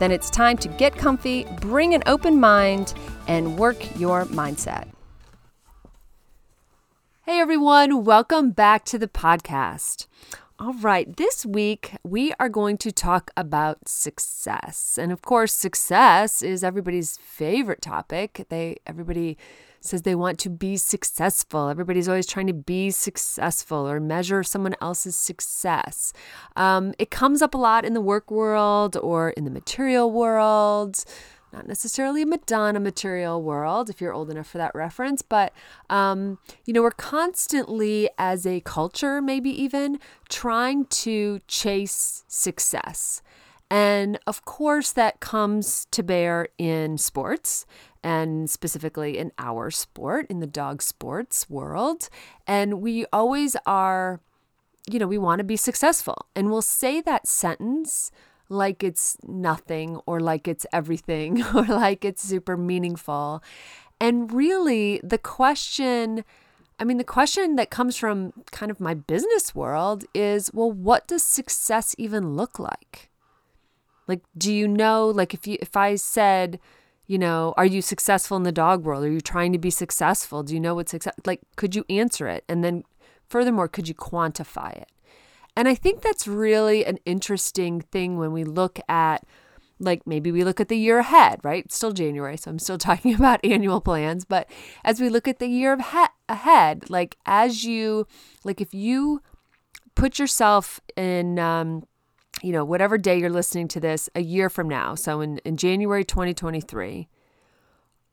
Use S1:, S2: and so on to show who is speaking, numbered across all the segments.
S1: then it's time to get comfy, bring an open mind, and work your mindset. Hey everyone, welcome back to the podcast. All right, this week we are going to talk about success. And of course, success is everybody's favorite topic. They everybody says they want to be successful. Everybody's always trying to be successful or measure someone else's success. Um, it comes up a lot in the work world or in the material world. Not necessarily a Madonna material world, if you're old enough for that reference, but um, you know, we're constantly, as a culture, maybe even trying to chase success. And of course, that comes to bear in sports and specifically in our sport, in the dog sports world. And we always are, you know, we want to be successful. And we'll say that sentence like it's nothing or like it's everything or like it's super meaningful. And really, the question. I mean, the question that comes from kind of my business world is well, what does success even look like? Like, do you know, like, if you, if I said, you know, are you successful in the dog world? Are you trying to be successful? Do you know what success like could you answer it? And then furthermore, could you quantify it? And I think that's really an interesting thing when we look at like maybe we look at the year ahead, right? It's still January, so I'm still talking about annual plans, but as we look at the year ahead, like as you like if you put yourself in um you know, whatever day you're listening to this a year from now, so in, in January 2023,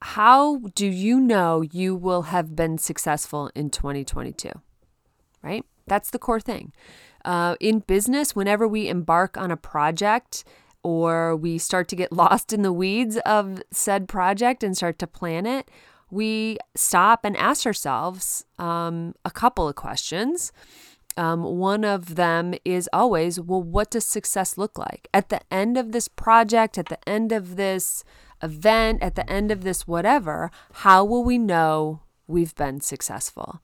S1: how do you know you will have been successful in 2022? Right? That's the core thing. Uh, in business, whenever we embark on a project or we start to get lost in the weeds of said project and start to plan it, we stop and ask ourselves um, a couple of questions. Um, one of them is always, well, what does success look like? At the end of this project, at the end of this event, at the end of this whatever, how will we know we've been successful?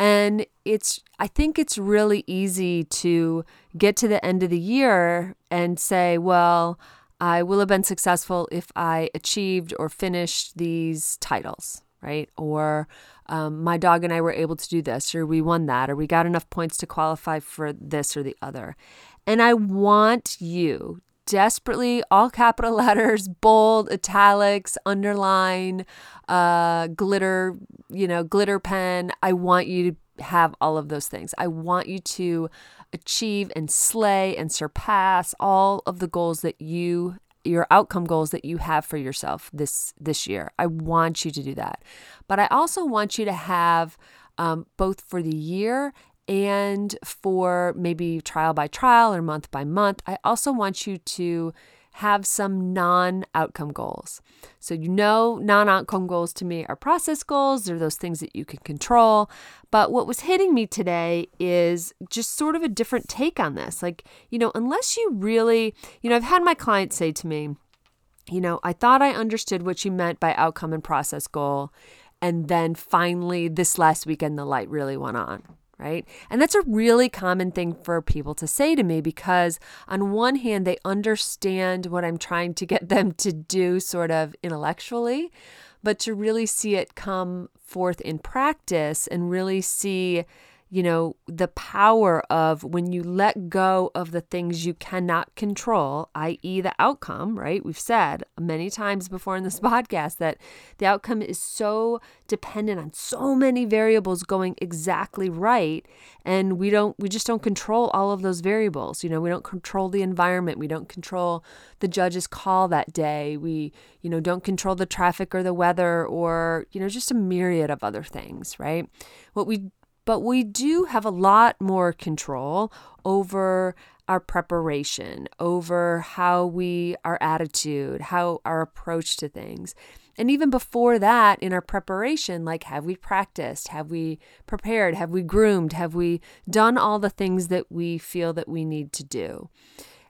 S1: And it's, I think it's really easy to get to the end of the year and say, well, I will have been successful if I achieved or finished these titles, right? Or um, my dog and I were able to do this, or we won that, or we got enough points to qualify for this or the other. And I want you desperately, all capital letters, bold, italics, underline, uh, glitter, you know, glitter pen. I want you to have all of those things. I want you to achieve and slay and surpass all of the goals that you your outcome goals that you have for yourself this this year. I want you to do that, but I also want you to have um, both for the year and for maybe trial by trial or month by month. I also want you to have some non outcome goals. So, you know, non outcome goals to me are process goals, they're those things that you can control. But what was hitting me today is just sort of a different take on this. Like, you know, unless you really, you know, I've had my clients say to me, you know, I thought I understood what you meant by outcome and process goal. And then finally, this last weekend, the light really went on right? And that's a really common thing for people to say to me because, on one hand, they understand what I'm trying to get them to do sort of intellectually, but to really see it come forth in practice and really see you know, the power of when you let go of the things you cannot control, i.e., the outcome, right? We've said many times before in this podcast that the outcome is so dependent on so many variables going exactly right. And we don't, we just don't control all of those variables. You know, we don't control the environment, we don't control the judge's call that day, we, you know, don't control the traffic or the weather or, you know, just a myriad of other things, right? What we but we do have a lot more control over our preparation, over how we, our attitude, how our approach to things. And even before that, in our preparation, like have we practiced? Have we prepared? Have we groomed? Have we done all the things that we feel that we need to do?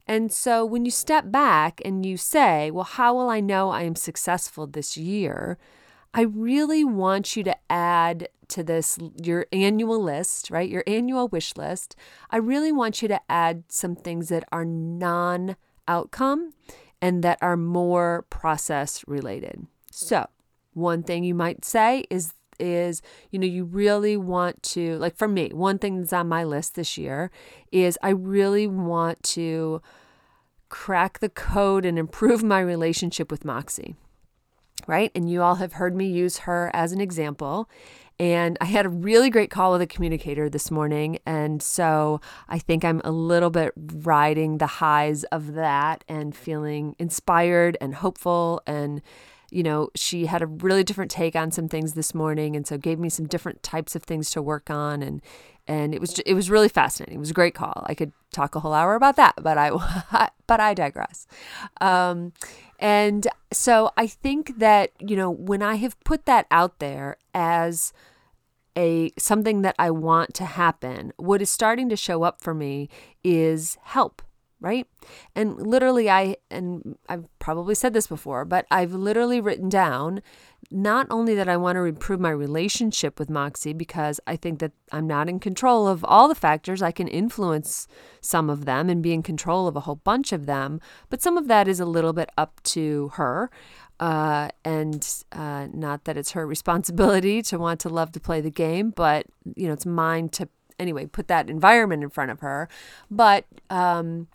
S1: And so when you step back and you say, well, how will I know I am successful this year? I really want you to add to this your annual list, right? Your annual wish list. I really want you to add some things that are non outcome and that are more process related. So, one thing you might say is is you know you really want to like for me one thing that's on my list this year is i really want to crack the code and improve my relationship with moxie right and you all have heard me use her as an example and I had a really great call with a communicator this morning. And so I think I'm a little bit riding the highs of that and feeling inspired and hopeful and you know, she had a really different take on some things this morning, and so gave me some different types of things to work on, and and it was it was really fascinating. It was a great call. I could talk a whole hour about that, but I but I digress. Um, and so I think that you know when I have put that out there as a something that I want to happen, what is starting to show up for me is help right? And literally, I, and I've probably said this before, but I've literally written down not only that I want to improve my relationship with Moxie because I think that I'm not in control of all the factors, I can influence some of them and be in control of a whole bunch of them, but some of that is a little bit up to her. Uh, and uh, not that it's her responsibility to want to love to play the game, but you know, it's mine to anyway put that environment in front of her. But um,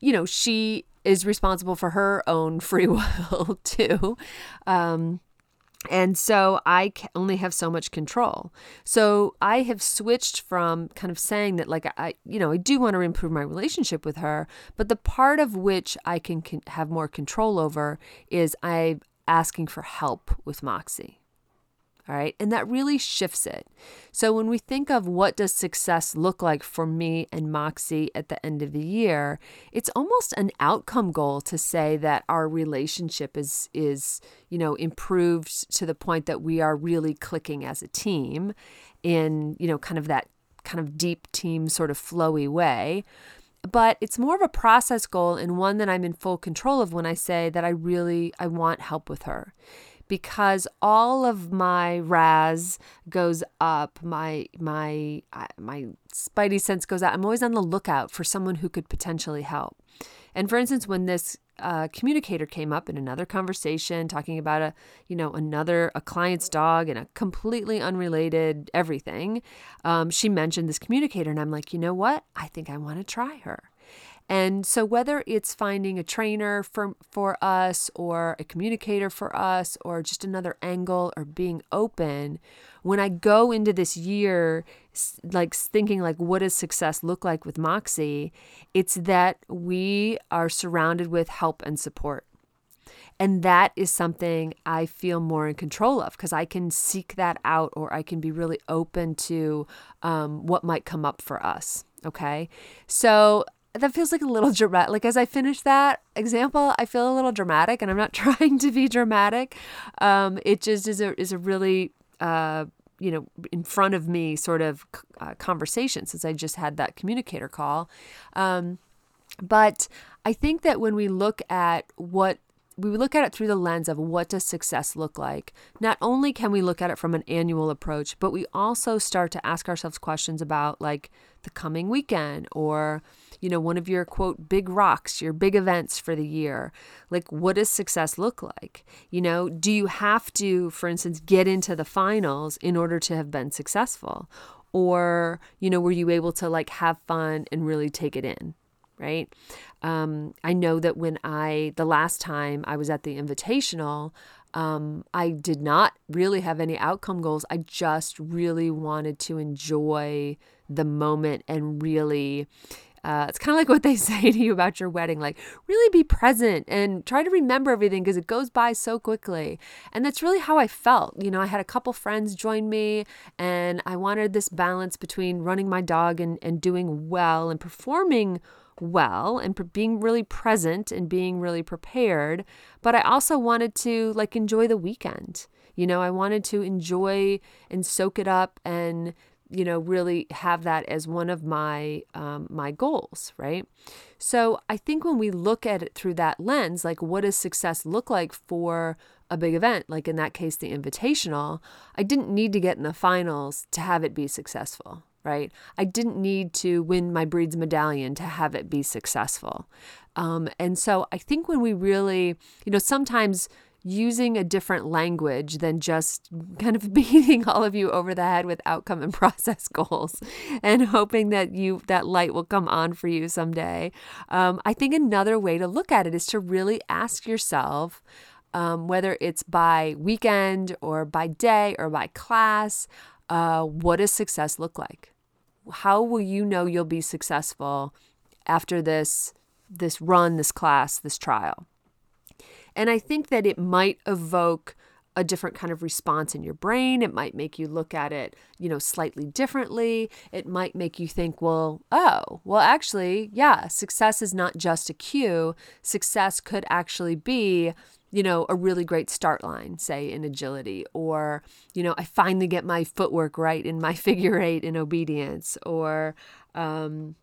S1: you know, she is responsible for her own free will too. Um, and so I only have so much control. So I have switched from kind of saying that, like, I, you know, I do want to improve my relationship with her, but the part of which I can, can have more control over is I'm asking for help with Moxie. All right. And that really shifts it. So when we think of what does success look like for me and Moxie at the end of the year, it's almost an outcome goal to say that our relationship is is, you know, improved to the point that we are really clicking as a team in, you know, kind of that kind of deep team sort of flowy way but it's more of a process goal and one that I'm in full control of when I say that I really I want help with her because all of my RAS goes up, my my my spidey sense goes out. I'm always on the lookout for someone who could potentially help. And for instance, when this uh, communicator came up in another conversation talking about a you know another a client's dog and a completely unrelated everything um, she mentioned this communicator and i'm like you know what i think i want to try her and so, whether it's finding a trainer for, for us, or a communicator for us, or just another angle, or being open, when I go into this year, like thinking, like, what does success look like with Moxie? It's that we are surrounded with help and support. And that is something I feel more in control of because I can seek that out or I can be really open to um, what might come up for us. Okay. So that feels like a little dramatic. Like as I finish that example, I feel a little dramatic, and I'm not trying to be dramatic. Um, it just is a is a really uh, you know in front of me sort of uh, conversation since I just had that communicator call. Um, but I think that when we look at what we look at it through the lens of what does success look like. Not only can we look at it from an annual approach, but we also start to ask ourselves questions about like the coming weekend or you know one of your quote big rocks, your big events for the year. Like what does success look like? You know, do you have to for instance get into the finals in order to have been successful? Or, you know, were you able to like have fun and really take it in? Right? Um, I know that when I, the last time I was at the Invitational, um, I did not really have any outcome goals. I just really wanted to enjoy the moment and really. Uh, it's kind of like what they say to you about your wedding like really be present and try to remember everything because it goes by so quickly and that's really how i felt you know i had a couple friends join me and i wanted this balance between running my dog and, and doing well and performing well and being really present and being really prepared. But I also wanted to like enjoy the weekend. You know, I wanted to enjoy and soak it up and you know really have that as one of my um, my goals right so i think when we look at it through that lens like what does success look like for a big event like in that case the invitational i didn't need to get in the finals to have it be successful right? I didn't need to win my Breeds medallion to have it be successful. Um, and so I think when we really, you know, sometimes using a different language than just kind of beating all of you over the head with outcome and process goals and hoping that you that light will come on for you someday um, i think another way to look at it is to really ask yourself um, whether it's by weekend or by day or by class uh, what does success look like how will you know you'll be successful after this this run, this class, this trial? And I think that it might evoke a different kind of response in your brain. It might make you look at it, you know, slightly differently. It might make you think, well, oh, well, actually, yeah, success is not just a Q. Success could actually be you know, a really great start line, say in agility, or, you know, I finally get my footwork right in my figure eight in obedience, or, um,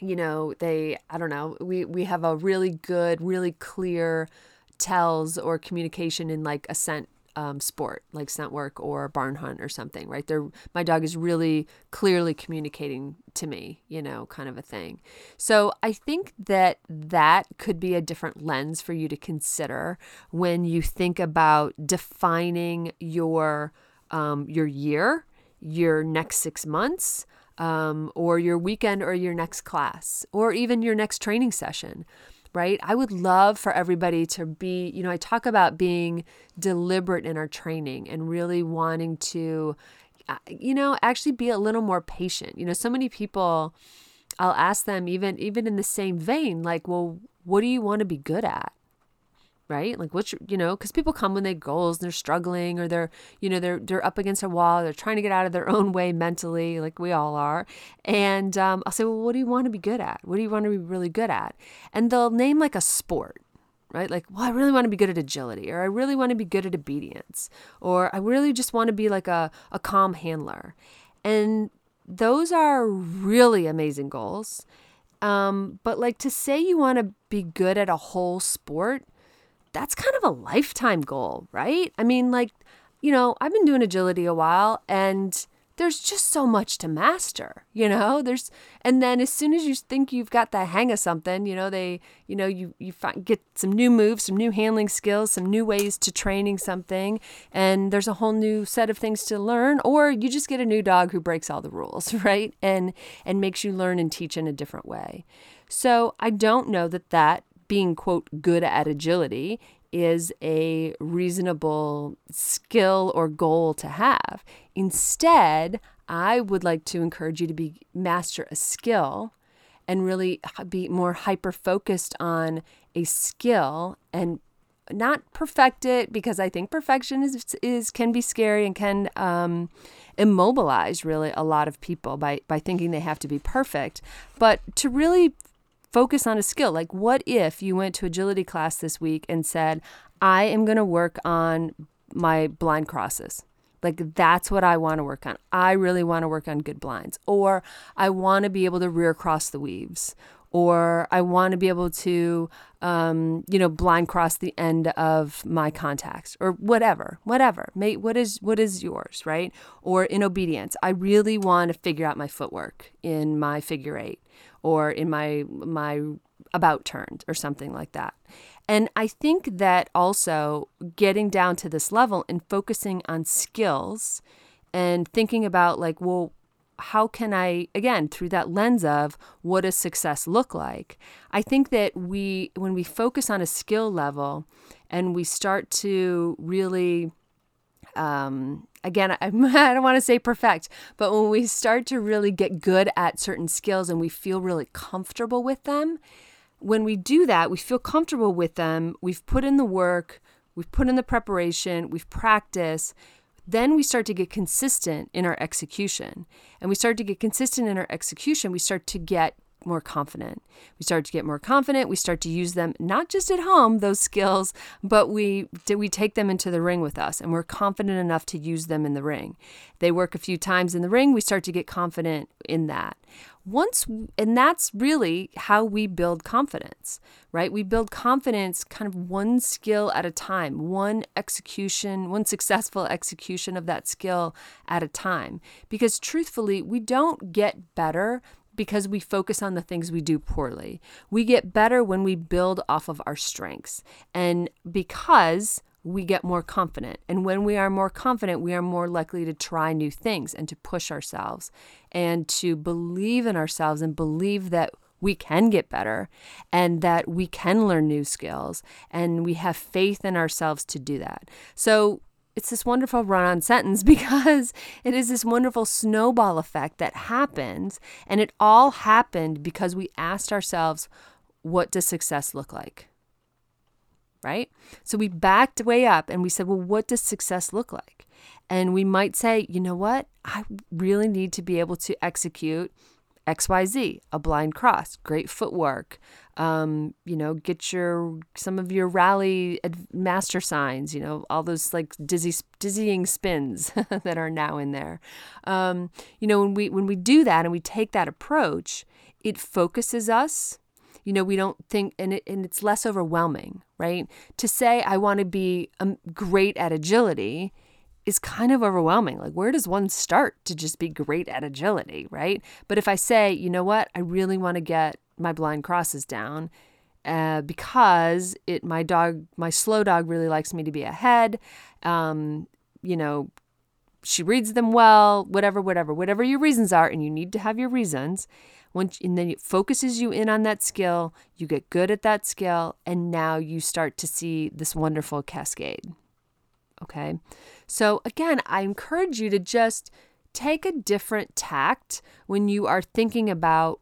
S1: you know, they, I don't know, we, we have a really good, really clear tells or communication in like ascent um, sport like scent work or barn hunt or something, right? They're, my dog is really clearly communicating to me, you know, kind of a thing. So I think that that could be a different lens for you to consider when you think about defining your um, your year, your next six months, um, or your weekend, or your next class, or even your next training session right? I would love for everybody to be, you know, I talk about being deliberate in our training and really wanting to, uh, you know, actually be a little more patient. You know, so many people, I'll ask them even even in the same vein, like, well, what do you want to be good at? Right? Like what's you know, because people come when they goals and they're struggling or they're, you know, they're they're up against a wall, they're trying to get out of their own way mentally, like we all are. And um, I'll say, well, what do you want to be good at? What do you want to be really good at? And they'll name like a sport. Right? Like, well, I really want to be good at agility, or I really want to be good at obedience, or I really just want to be like a, a calm handler. And those are really amazing goals. Um, but like to say you want to be good at a whole sport, that's kind of a lifetime goal, right? I mean, like, you know, I've been doing agility a while and there's just so much to master, you know? There's and then as soon as you think you've got the hang of something, you know, they, you know, you you find, get some new moves, some new handling skills, some new ways to training something, and there's a whole new set of things to learn or you just get a new dog who breaks all the rules, right? And and makes you learn and teach in a different way. So, I don't know that that being, quote, good at agility is a reasonable skill or goal to have. Instead, I would like to encourage you to be master a skill and really be more hyper focused on a skill and not perfect it because I think perfection is is can be scary and can um, immobilize really a lot of people by by thinking they have to be perfect. But to really focus on a skill. Like, what if you went to agility class this week and said, I am going to work on my blind crosses? Like, that's what I want to work on. I really want to work on good blinds. Or I want to be able to rear cross the weaves. Or I want to be able to, um, you know, blind cross the end of my contacts, or whatever, whatever. Mate, what is what is yours, right? Or in obedience, I really want to figure out my footwork in my figure eight, or in my my about turned or something like that. And I think that also getting down to this level and focusing on skills and thinking about like, well, how can I, again, through that lens of what does success look like? I think that we, when we focus on a skill level and we start to really um, again, I, I don't want to say perfect, but when we start to really get good at certain skills and we feel really comfortable with them, when we do that, we feel comfortable with them, we've put in the work, we've put in the preparation, we've practiced, then we start to get consistent in our execution. And we start to get consistent in our execution, we start to get more confident. We start to get more confident. We start to use them not just at home, those skills, but we we take them into the ring with us and we're confident enough to use them in the ring. They work a few times in the ring, we start to get confident in that. Once and that's really how we build confidence, right? We build confidence kind of one skill at a time, one execution, one successful execution of that skill at a time. Because truthfully, we don't get better because we focus on the things we do poorly. We get better when we build off of our strengths. And because we get more confident. And when we are more confident, we are more likely to try new things and to push ourselves and to believe in ourselves and believe that we can get better and that we can learn new skills and we have faith in ourselves to do that. So it's this wonderful run on sentence because it is this wonderful snowball effect that happens. And it all happened because we asked ourselves, what does success look like? Right? So we backed way up and we said, well, what does success look like? And we might say, you know what? I really need to be able to execute XYZ, a blind cross, great footwork, um, you know, get your some of your rally master signs, you know, all those like dizzy dizzying spins that are now in there. Um, you know, when we when we do that and we take that approach, it focuses us. You know, we don't think, and it, and it's less overwhelming, right? To say I want to be um, great at agility is kind of overwhelming. Like, where does one start to just be great at agility, right? But if I say, you know what, I really want to get my blind crosses down uh, because it my dog my slow dog really likes me to be ahead um, you know she reads them well whatever whatever whatever your reasons are and you need to have your reasons once and then it focuses you in on that skill you get good at that skill and now you start to see this wonderful cascade okay. So again i encourage you to just take a different tact when you are thinking about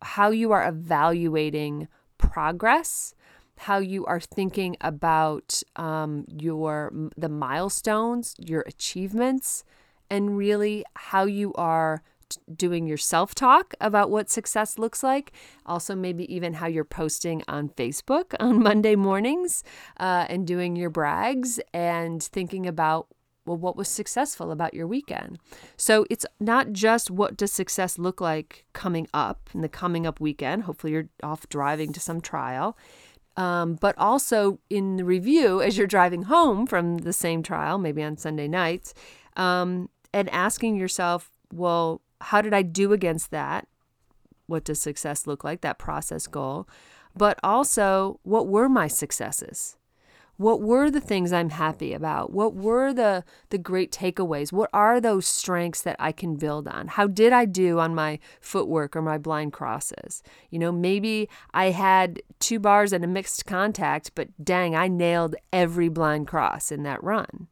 S1: how you are evaluating progress how you are thinking about um, your the milestones your achievements and really how you are doing your self-talk about what success looks like also maybe even how you're posting on facebook on monday mornings uh, and doing your brags and thinking about well, what was successful about your weekend? So it's not just what does success look like coming up in the coming up weekend. Hopefully, you're off driving to some trial. Um, but also in the review as you're driving home from the same trial, maybe on Sunday nights, um, and asking yourself, well, how did I do against that? What does success look like? That process goal. But also, what were my successes? What were the things I'm happy about? What were the the great takeaways? What are those strengths that I can build on? How did I do on my footwork or my blind crosses? You know, maybe I had two bars and a mixed contact, but dang, I nailed every blind cross in that run.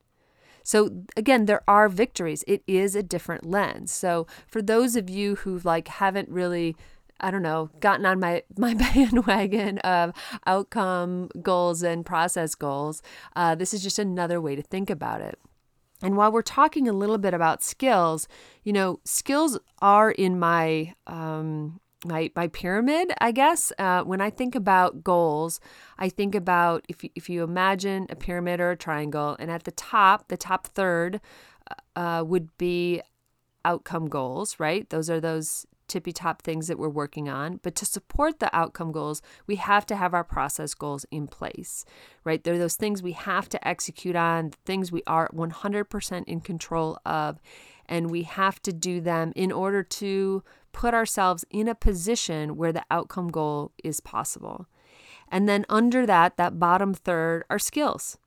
S1: So again, there are victories. It is a different lens. So for those of you who like haven't really I don't know, gotten on my, my bandwagon of outcome goals and process goals, uh, this is just another way to think about it. And while we're talking a little bit about skills, you know, skills are in my um, my my pyramid, I guess. Uh, when I think about goals, I think about if you, if you imagine a pyramid or a triangle, and at the top, the top third uh, uh would be outcome goals, right? Those are those tippy top things that we're working on. But to support the outcome goals, we have to have our process goals in place, right? They're those things we have to execute on, things we are 100% in control of. And we have to do them in order to put ourselves in a position where the outcome goal is possible. And then under that, that bottom third are skills.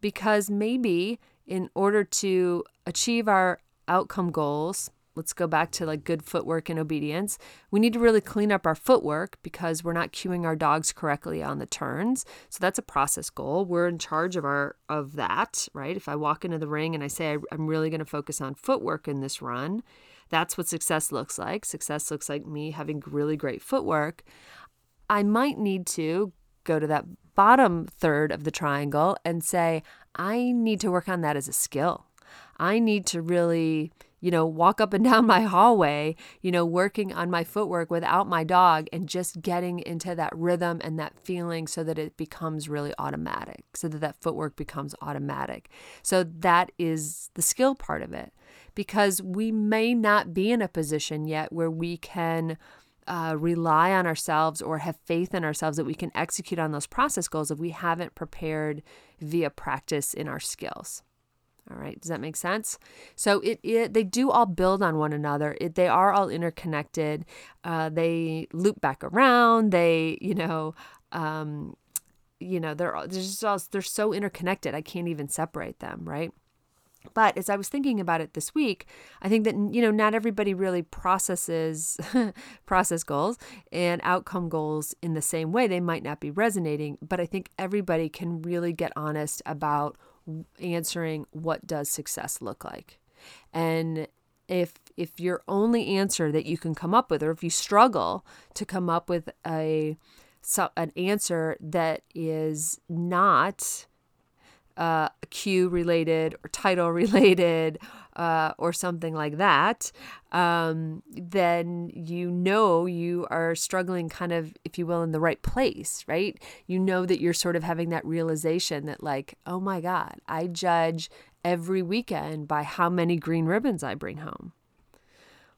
S1: Because maybe in order to achieve our outcome goals, let's go back to like good footwork and obedience. We need to really clean up our footwork because we're not cueing our dogs correctly on the turns. So that's a process goal. We're in charge of our of that, right? If I walk into the ring and I say I'm really going to focus on footwork in this run, that's what success looks like. Success looks like me having really great footwork. I might need to go to that bottom third of the triangle and say I need to work on that as a skill. I need to really you know, walk up and down my hallway, you know, working on my footwork without my dog and just getting into that rhythm and that feeling so that it becomes really automatic, so that that footwork becomes automatic. So that is the skill part of it because we may not be in a position yet where we can uh, rely on ourselves or have faith in ourselves that we can execute on those process goals if we haven't prepared via practice in our skills. All right, does that make sense? So it, it they do all build on one another. It, they are all interconnected. Uh, they loop back around. They, you know, um, you know, they're, they're just all, they're so interconnected. I can't even separate them, right? But as I was thinking about it this week, I think that you know not everybody really processes process goals and outcome goals in the same way. They might not be resonating, but I think everybody can really get honest about answering what does success look like. And if if your only answer that you can come up with or if you struggle to come up with a an answer that is not uh, Q related or title related uh, or something like that, um, then you know you are struggling kind of, if you will, in the right place, right? You know that you're sort of having that realization that, like, oh my God, I judge every weekend by how many green ribbons I bring home.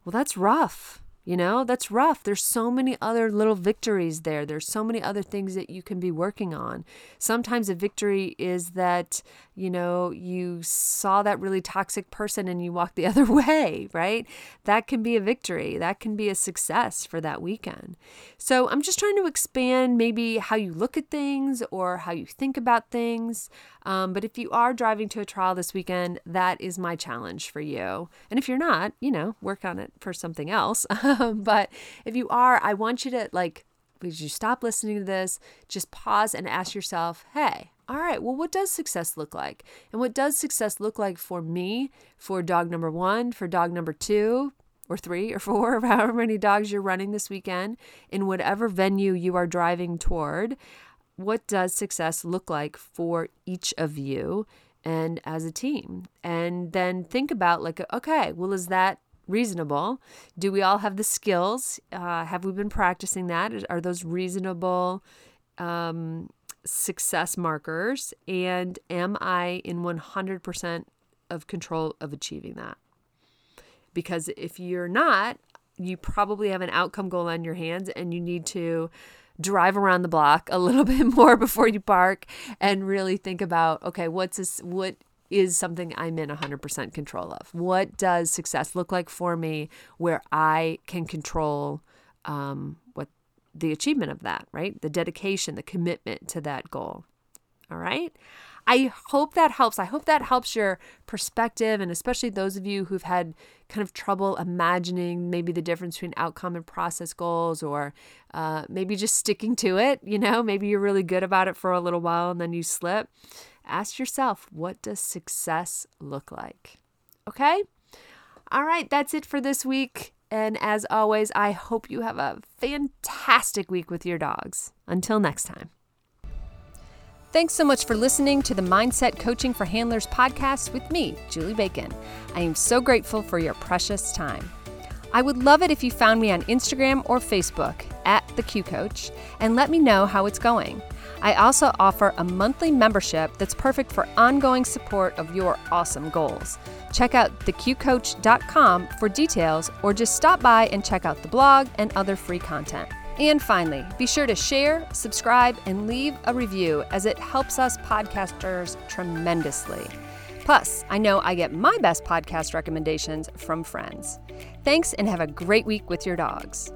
S1: Well, that's rough. You know, that's rough. There's so many other little victories there. There's so many other things that you can be working on. Sometimes a victory is that, you know, you saw that really toxic person and you walked the other way, right? That can be a victory. That can be a success for that weekend. So I'm just trying to expand maybe how you look at things or how you think about things. Um, but if you are driving to a trial this weekend, that is my challenge for you. And if you're not, you know, work on it for something else. but if you are, I want you to like, would you stop listening to this? Just pause and ask yourself, hey, all right, well, what does success look like? And what does success look like for me, for dog number one, for dog number two, or three or four, or however many dogs you're running this weekend, in whatever venue you are driving toward? what does success look like for each of you and as a team? And then think about, like, okay, well, is that reasonable? Do we all have the skills? Uh, have we been practicing that? Are those reasonable um, success markers? And am I in 100% of control of achieving that? Because if you're not, you probably have an outcome goal on your hands and you need to drive around the block a little bit more before you park and really think about okay what's this what is something I'm in 100% control of. What does success look like for me where I can control um, what the achievement of that, right? The dedication, the commitment to that goal. All right. I hope that helps. I hope that helps your perspective, and especially those of you who've had kind of trouble imagining maybe the difference between outcome and process goals, or uh, maybe just sticking to it. You know, maybe you're really good about it for a little while and then you slip. Ask yourself, what does success look like? Okay? All right, that's it for this week. And as always, I hope you have a fantastic week with your dogs. Until next time. Thanks so much for listening to the Mindset Coaching for Handlers podcast with me, Julie Bacon. I am so grateful for your precious time. I would love it if you found me on Instagram or Facebook at the Q Coach and let me know how it's going. I also offer a monthly membership that's perfect for ongoing support of your awesome goals. Check out theqcoach.com for details or just stop by and check out the blog and other free content. And finally, be sure to share, subscribe, and leave a review as it helps us podcasters tremendously. Plus, I know I get my best podcast recommendations from friends. Thanks and have a great week with your dogs.